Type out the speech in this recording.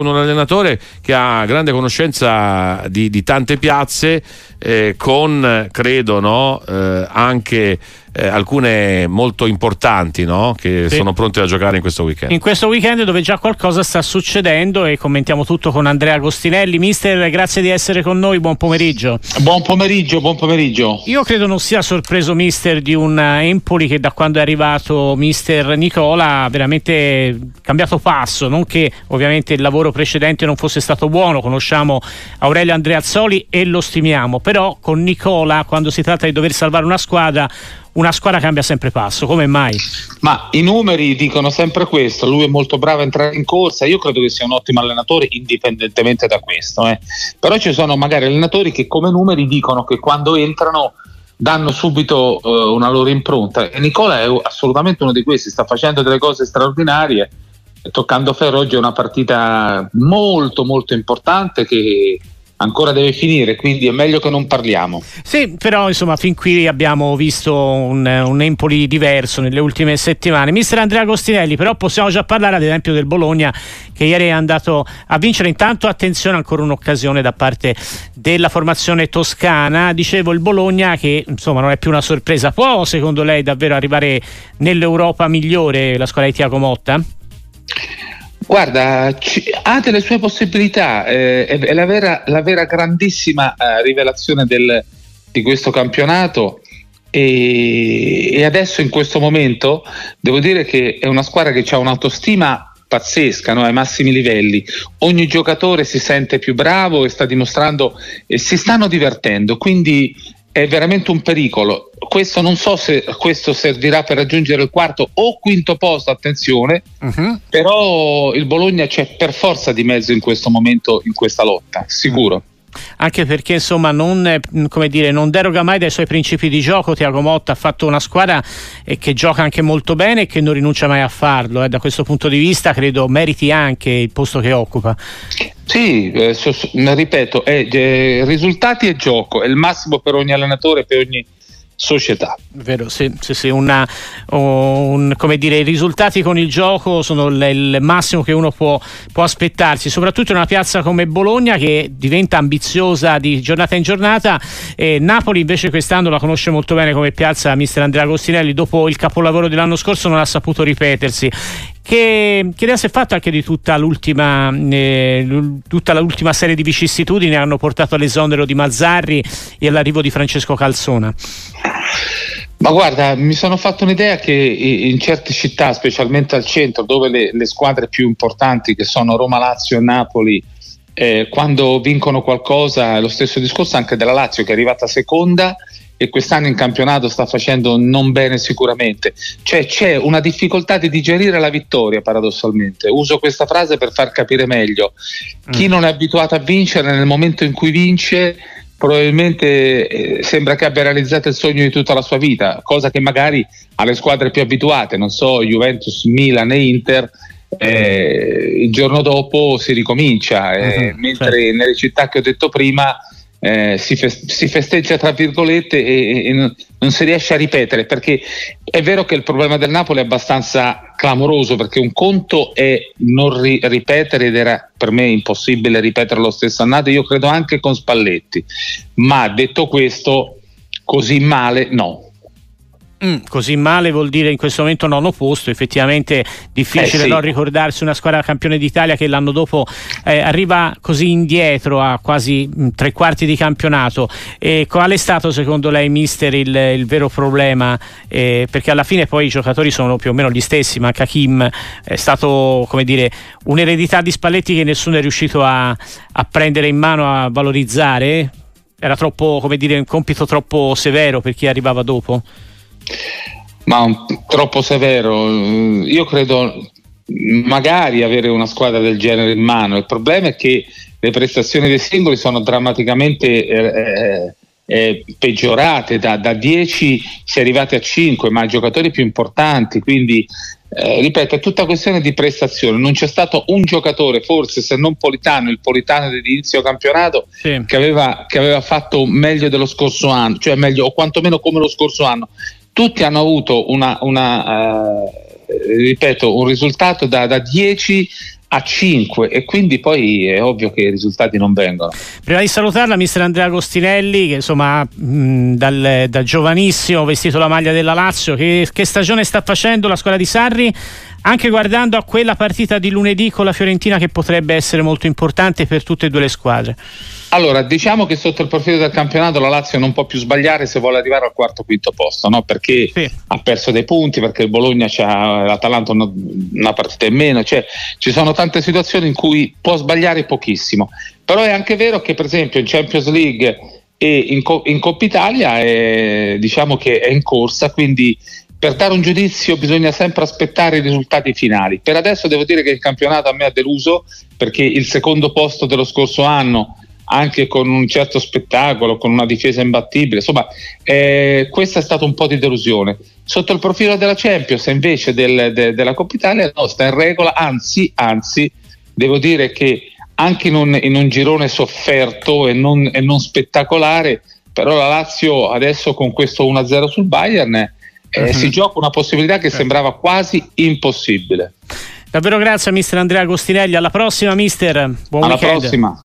un allenatore che ha grande conoscenza di, di tante piazze eh, con credo no, eh, anche eh, alcune molto importanti no? che sì. sono pronte a giocare in questo weekend. In questo weekend dove già qualcosa sta succedendo e commentiamo tutto con Andrea Agostinelli. Mister, grazie di essere con noi, buon pomeriggio. Buon pomeriggio, buon pomeriggio. Io credo non sia sorpreso Mister di un Empoli che da quando è arrivato Mister Nicola ha veramente cambiato passo, non che ovviamente il lavoro precedente non fosse stato buono, conosciamo Aurelio Andreazzoli e lo stimiamo, però con Nicola quando si tratta di dover salvare una squadra una squadra cambia sempre passo, come mai? Ma i numeri dicono sempre questo, lui è molto bravo a entrare in corsa, io credo che sia un ottimo allenatore indipendentemente da questo, eh. però ci sono magari allenatori che come numeri dicono che quando entrano danno subito uh, una loro impronta e Nicola è assolutamente uno di questi, sta facendo delle cose straordinarie, toccando ferro oggi è una partita molto molto importante che ancora deve finire, quindi è meglio che non parliamo. Sì, però insomma fin qui abbiamo visto un, un Empoli diverso nelle ultime settimane. Mister Andrea Agostinelli, però possiamo già parlare ad esempio del Bologna che ieri è andato a vincere. Intanto attenzione, ancora un'occasione da parte della formazione toscana. Dicevo il Bologna che insomma non è più una sorpresa. Può secondo lei davvero arrivare nell'Europa migliore la squadra di Tiago Motta? Guarda, ha delle sue possibilità, eh, è, è la, vera, la, vera, grandissima eh, rivelazione del, di questo campionato. E, e, adesso in questo momento devo dire che è una squadra che ha un'autostima pazzesca no? ai massimi livelli, ogni giocatore si sente più bravo e sta dimostrando e si stanno divertendo, quindi è veramente un pericolo. Questo non so se questo servirà per raggiungere il quarto o quinto posto, attenzione, uh-huh. però il Bologna c'è per forza di mezzo in questo momento in questa lotta, sicuro. Uh-huh anche perché insomma non, dire, non, deroga mai dai suoi principi di gioco. Tiago Motta ha fatto una squadra eh, che gioca anche molto bene e che non rinuncia mai a farlo. Eh. Da questo punto di vista credo meriti anche il posto che occupa. Sì, eh, so, ripeto, eh, risultati e gioco, è il massimo per ogni allenatore, per ogni società. Vero, sì, sì, sì una, un, come dire, i risultati con il gioco sono l- il massimo che uno può, può, aspettarsi, soprattutto in una piazza come Bologna che diventa ambiziosa di giornata in giornata. Eh, Napoli invece quest'anno la conosce molto bene come piazza mister Andrea Agostinelli, dopo il capolavoro dell'anno scorso non ha saputo ripetersi. Che, che si è fatta anche di tutta l'ultima, eh, tutta l'ultima serie di vicissitudini che hanno portato all'esonero di Mazzarri e all'arrivo di Francesco Calzona? Ma guarda, mi sono fatto un'idea che in certe città, specialmente al centro, dove le, le squadre più importanti, che sono Roma, Lazio e Napoli, eh, quando vincono qualcosa, lo stesso discorso anche della Lazio che è arrivata seconda e quest'anno in campionato sta facendo non bene sicuramente. Cioè c'è una difficoltà di digerire la vittoria paradossalmente. Uso questa frase per far capire meglio. Chi mm. non è abituato a vincere nel momento in cui vince probabilmente eh, sembra che abbia realizzato il sogno di tutta la sua vita, cosa che magari alle squadre più abituate, non so, Juventus, Milan e Inter, eh, il giorno dopo si ricomincia, eh, uh-huh, mentre certo. nelle città che ho detto prima eh, si, fest- si, festeggia tra virgolette e, e non, non, si riesce a ripetere perché è vero che il problema del Napoli è abbastanza clamoroso perché un conto è non ri- ripetere ed era per me impossibile ripetere lo stesso annato io credo anche con Spalletti ma detto questo così male no Mm, così male vuol dire in questo momento nono posto, effettivamente difficile eh sì. non ricordarsi una squadra campione d'Italia che l'anno dopo eh, arriva così indietro a quasi mh, mm, tre quarti di campionato. E qual è stato secondo lei, mister, il, il vero problema? Eh, perché alla fine poi i giocatori sono più o meno gli stessi, manca Kim, è stato come dire un'eredità di Spalletti che nessuno è riuscito a, a prendere in mano, a valorizzare. Era troppo, come dire, un compito troppo severo per chi arrivava dopo? Ma un, troppo severo. Io credo magari avere una squadra del genere in mano. Il problema è che le prestazioni dei singoli sono drammaticamente eh, eh, peggiorate. Da, da 10 si è arrivati a 5, ma i giocatori più importanti. Quindi, eh, ripeto, è tutta questione di prestazione. Non c'è stato un giocatore, forse se non Politano, il Politano dell'inizio campionato, sì. che, aveva, che aveva fatto meglio dello scorso anno, cioè meglio o quantomeno come lo scorso anno tutti hanno avuto una, una eh, ripeto, un risultato da, da 10 a 5 e quindi poi è ovvio che i risultati non vengono. Prima di salutarla, mister Andrea Agostinelli, che insomma mh, dal, da giovanissimo vestito la maglia della Lazio, che, che stagione sta facendo la squadra di Sarri? Anche guardando a quella partita di lunedì con la Fiorentina che potrebbe essere molto importante per tutte e due le squadre. Allora, diciamo che sotto il profilo del campionato la Lazio non può più sbagliare se vuole arrivare al quarto quinto posto, no? perché sì. ha perso dei punti, perché il Bologna c'ha l'Atalanta una, una partita in meno, cioè ci sono tante situazioni in cui può sbagliare pochissimo. Però è anche vero che per esempio in Champions League e in, in Coppa Italia è, diciamo che è in corsa, quindi per dare un giudizio bisogna sempre aspettare i risultati finali. Per adesso devo dire che il campionato a me ha deluso perché il secondo posto dello scorso anno anche con un certo spettacolo, con una difesa imbattibile. Insomma, eh, questa è stata un po' di delusione. Sotto il profilo della Champions, invece del, de, della Coppa Italia, no, sta in regola, anzi, anzi, devo dire che anche in un, in un girone sofferto e non, e non, spettacolare, però la Lazio adesso con questo 1-0 sul Bayern eh, uh-huh. si gioca una possibilità che sembrava quasi impossibile. Davvero grazie mister Andrea Agostinelli, alla prossima mister, buon alla weekend. prossima.